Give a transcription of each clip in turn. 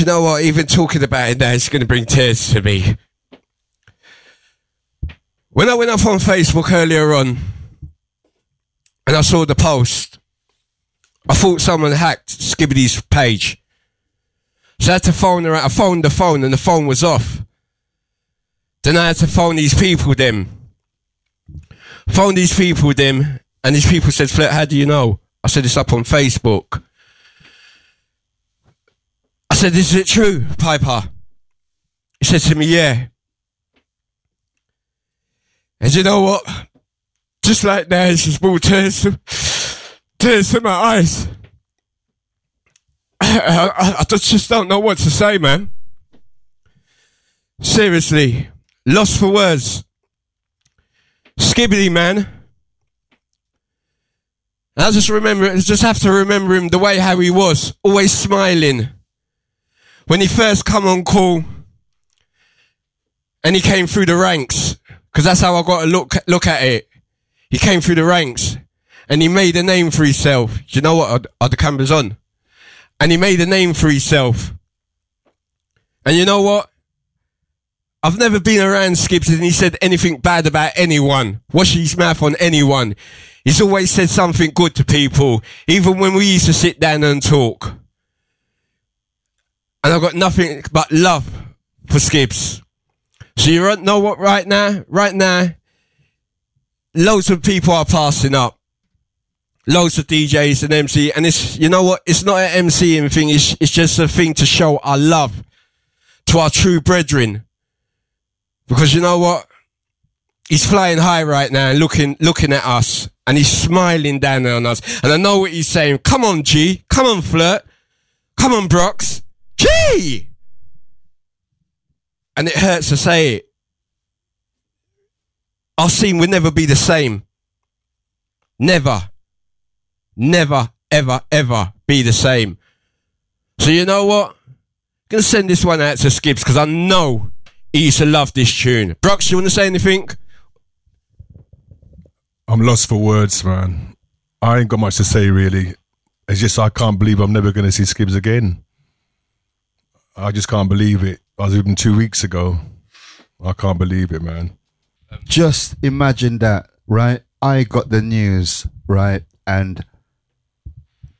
you know what? Even talking about it now is going to bring tears to me. When I went up on Facebook earlier on and I saw the post, I thought someone hacked Skibadee's page. So I had to phone her. I phoned the phone and the phone was off. Then I had to phone these people, them. Phone these people, them. And these people said, Flirt, how do you know? I said, it's up on Facebook. Said, is it true, Piper? He said to me, yeah. And you know what? Just like that, it's just brought tears tears to my eyes. I, I, I just don't know what to say, man. Seriously, lost for words. Skibadee, man. I just remember, I just have to remember him the way how he was, always smiling. When he first come on Kool, and he came through the ranks, because that's how I got to look look at it. He came through the ranks, and he made a name for himself. Do you know what? Are, the cameras on? And he made a name for himself. And you know what? I've never been around Skips and he said anything bad about anyone, wash his mouth on anyone. He's always said something good to people, even when we used to sit down and talk. And I've got nothing but love for Skips. So you know what right now? Right now, loads of people are passing up. Loads of DJs and MC, and it's, you know what? It's not an MCing thing, it's, it's just a thing to show our love to our true brethren. Because you know what? He's flying high right now and looking, looking at us and he's smiling down on us. And I know what he's saying. Come on, G. Come on, Flirt. Come on, Brox. G! And it hurts to say it. Our scene will never be the same. Never. Never, ever, ever be the same. So you know what? I'm gonna send this one out to Skips because I know he used to love this tune. Brox, you wanna say anything? I'm lost for words, man. I ain't got much to say really. It's just I can't believe I'm never gonna see Skips again. I just can't believe it. I was even two weeks ago. I can't believe it, man. Just imagine that, right? I got the news, right? And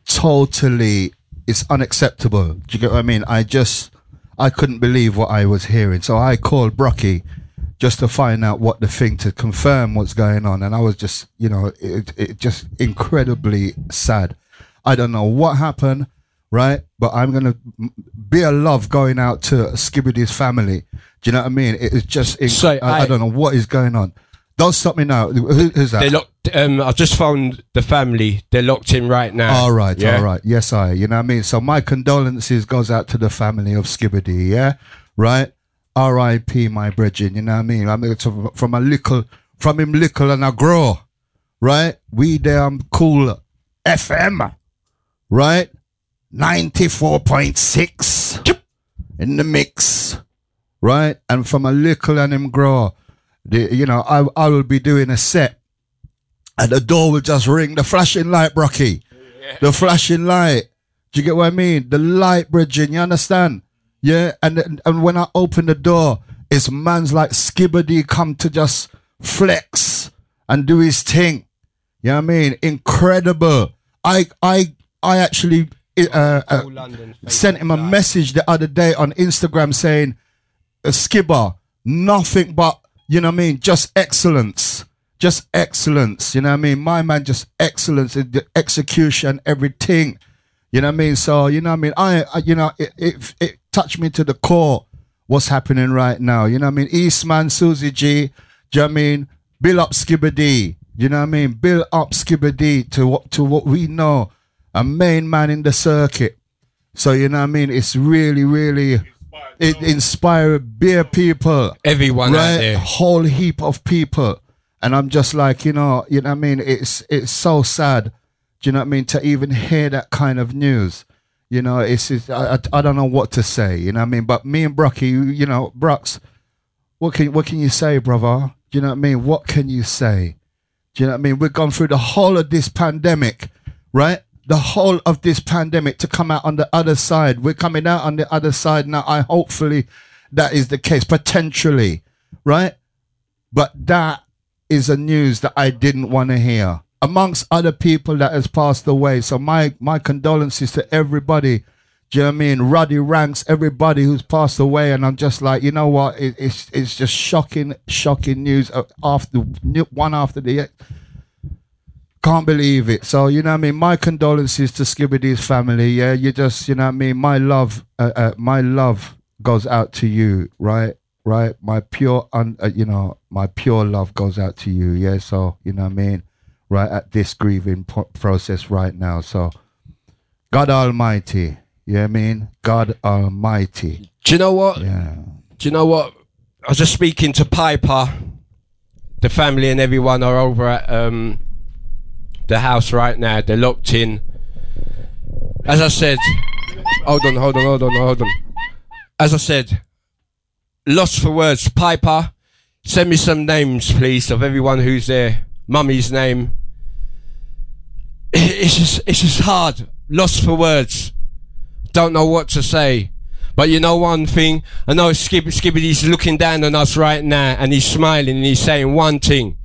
totally, it's unacceptable. Do you get what I mean? I just, I couldn't believe what I was hearing. So I called Brockie just to find out what the thing to confirm what's going on. And I was just, you know, it, it just incredibly sad. I don't know what happened, right? But I'm gonna be a love going out to Skibadee's family. Do you know what I mean? It is just, inc- So, I, I I- don't know what is going on. Don't stop me now. Who, who's that? They locked. Um, I've just found the family. They're locked in right now. All right, Yeah? all right. Yes, I. You know what I mean? So my condolences goes out to the family of Skibadee, yeah? Right? R.I.P. my brethren, you know what I mean? I mean, it's from from a little, from him little and a grow, right? We damn Kool FM, right? 94.6 in the mix, right? And from a little and him grow, the, you know, I, I will be doing a set and the door will just ring the flashing light, Brockie. The flashing light. Do you get what I mean? The light bridging, you understand? Yeah, and and when I open the door, it's man's like Skibadee come to just flex and do his thing. You know what I mean? Incredible. I I I actually uh, uh, sent him a message the other day on Instagram saying, uh, Skibber, nothing but, you know what I mean, just excellence. Just excellence. You know what I mean? My man, just excellence in the execution, everything. You know what I mean? So, you know what I mean? I, I you know, it, it, it touched me to the core what's happening right now. You know what I mean? Eastman, Susie G, do you know what I mean? Bill up Skibadee. You know what I mean? Bill up Skibadee to what, to what we know. A main man in the circuit. So, you know what I mean? It's really, really, it inspired beer people Everyone out right? there. Whole heap of people. And I'm just like, you know, you know what I mean? It's it's so sad. Do you know what I mean? To even hear that kind of news. You know, it's, it's I, I, I don't know what to say, you know what I mean? But me and Brockie, you, you know, Brooks, what can what can you say, brother? Do you know what I mean? What can you say? Do you know what I mean? We've gone through the whole of this pandemic, right? The whole of this pandemic to come out on the other side. We're coming out on the other side now. I hopefully that is the case, potentially, right? But that is a news that I didn't want to hear. Amongst other people that has passed away. So my my condolences to everybody. Do you know I mean? Ruddy ranks, everybody who's passed away, and I'm just like, you know what? It, it's it's just shocking, shocking news uh, after one after the can't believe it. So, you know what I mean? My condolences to Skibadee's family. Yeah, you just, you know what I mean? My love, uh, uh, my love goes out to you, right? Right? My pure, un, uh, you know, my pure love goes out to you. Yeah. So, you know what I mean? Right at this grieving po- process right now. So, God Almighty. You know what I mean? God Almighty. Do you know what? Yeah. Do you know what? I was just speaking to Piper. The family and everyone are over at um, the house right now. They're locked in. As I said, hold on, hold on, hold on, hold on. As I said, lost for words. Piper, send me some names, please, of everyone who's there. Mummy's name. It's just, it's just hard. Lost for words. Don't know what to say. But you know one thing? I know Skib- Skibadee's looking down on us right now and he's smiling and he's saying one thing.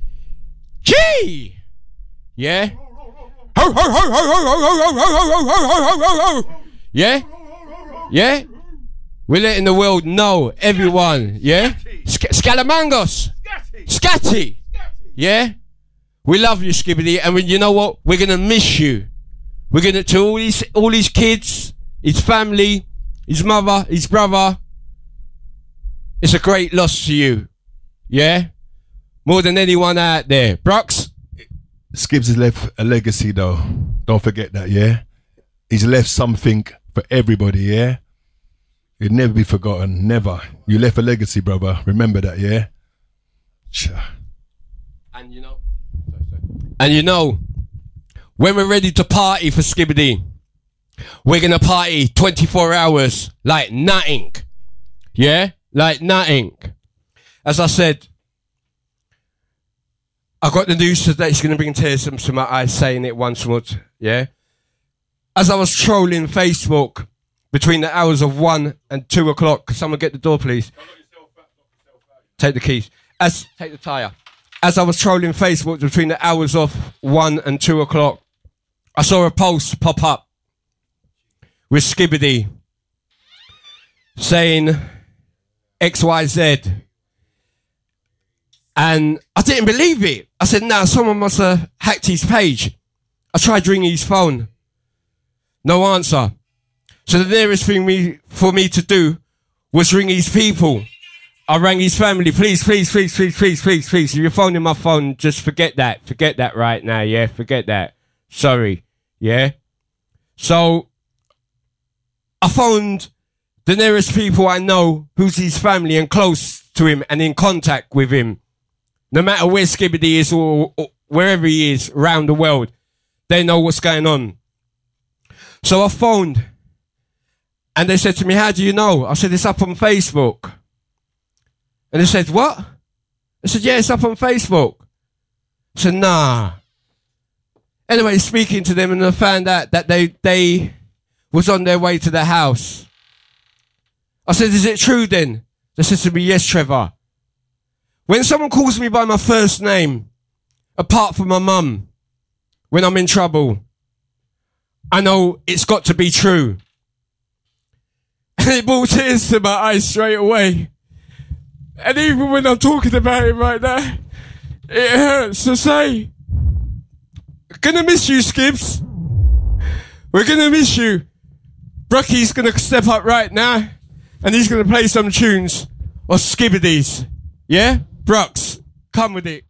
Gee! Yeah? Yeah? Yeah? We're letting the world know, everyone, yeah? Sc- Scalamangos! Scatty! Yeah? We love you, Skibadee, and we, you know what? We're gonna miss you. We're gonna, to all these, all these kids, his family, his mother, his brother, it's a great loss to you. Yeah? More than anyone out there. Brooks? Skibbs has left a legacy, though. Don't forget that, yeah? He's left something for everybody, yeah? It'll never be forgotten. Never. You left a legacy, brother. Remember that, yeah? And you know, and you know, when we're ready to party for Skibadee, we're gonna party 24 hours like nothing. Yeah? Like nothing. As I said, I got the news today. It's gonna bring tears to my eyes saying it once more. Yeah? As I was trolling Facebook between the hours of one and two o'clock, someone get the door, please. Take the keys. As take the tire. As I was trolling Facebook between the hours of one and two o'clock, I saw a post pop up with Skibadee saying XYZ. And I didn't believe it. I said, nah, someone must have hacked his page. I tried ringing his phone. No answer. So the nearest thing me, for me to do was ring his people. I rang his family. Please, please, please, please, please, please, please. If you're phoning my phone, just forget that. Forget that right now. Yeah, forget that. Sorry. Yeah. So I phoned the nearest people I know who's his family and close to him and in contact with him. No matter where Skibadee is or, or wherever he is around the world, they know what's going on. So I phoned and they said to me, How do you know? I said, It's up on Facebook. And they said, What? I said, Yeah, it's up on Facebook. I said, Nah. Anyway, speaking to them, and I found out that they, they was on their way to the house. I said, Is it true then? They said to me, Yes, Trevor. When someone calls me by my first name, apart from my mum, when I'm in trouble, I know it's got to be true. And it brought tears to my eyes straight away. And even when I'm talking about it right now, it hurts to say. Gonna miss you, Skibbs. We're gonna miss you. Brooky's gonna step up right now and he's gonna play some tunes or Skibadee's. Yeah? Brooks, come with it.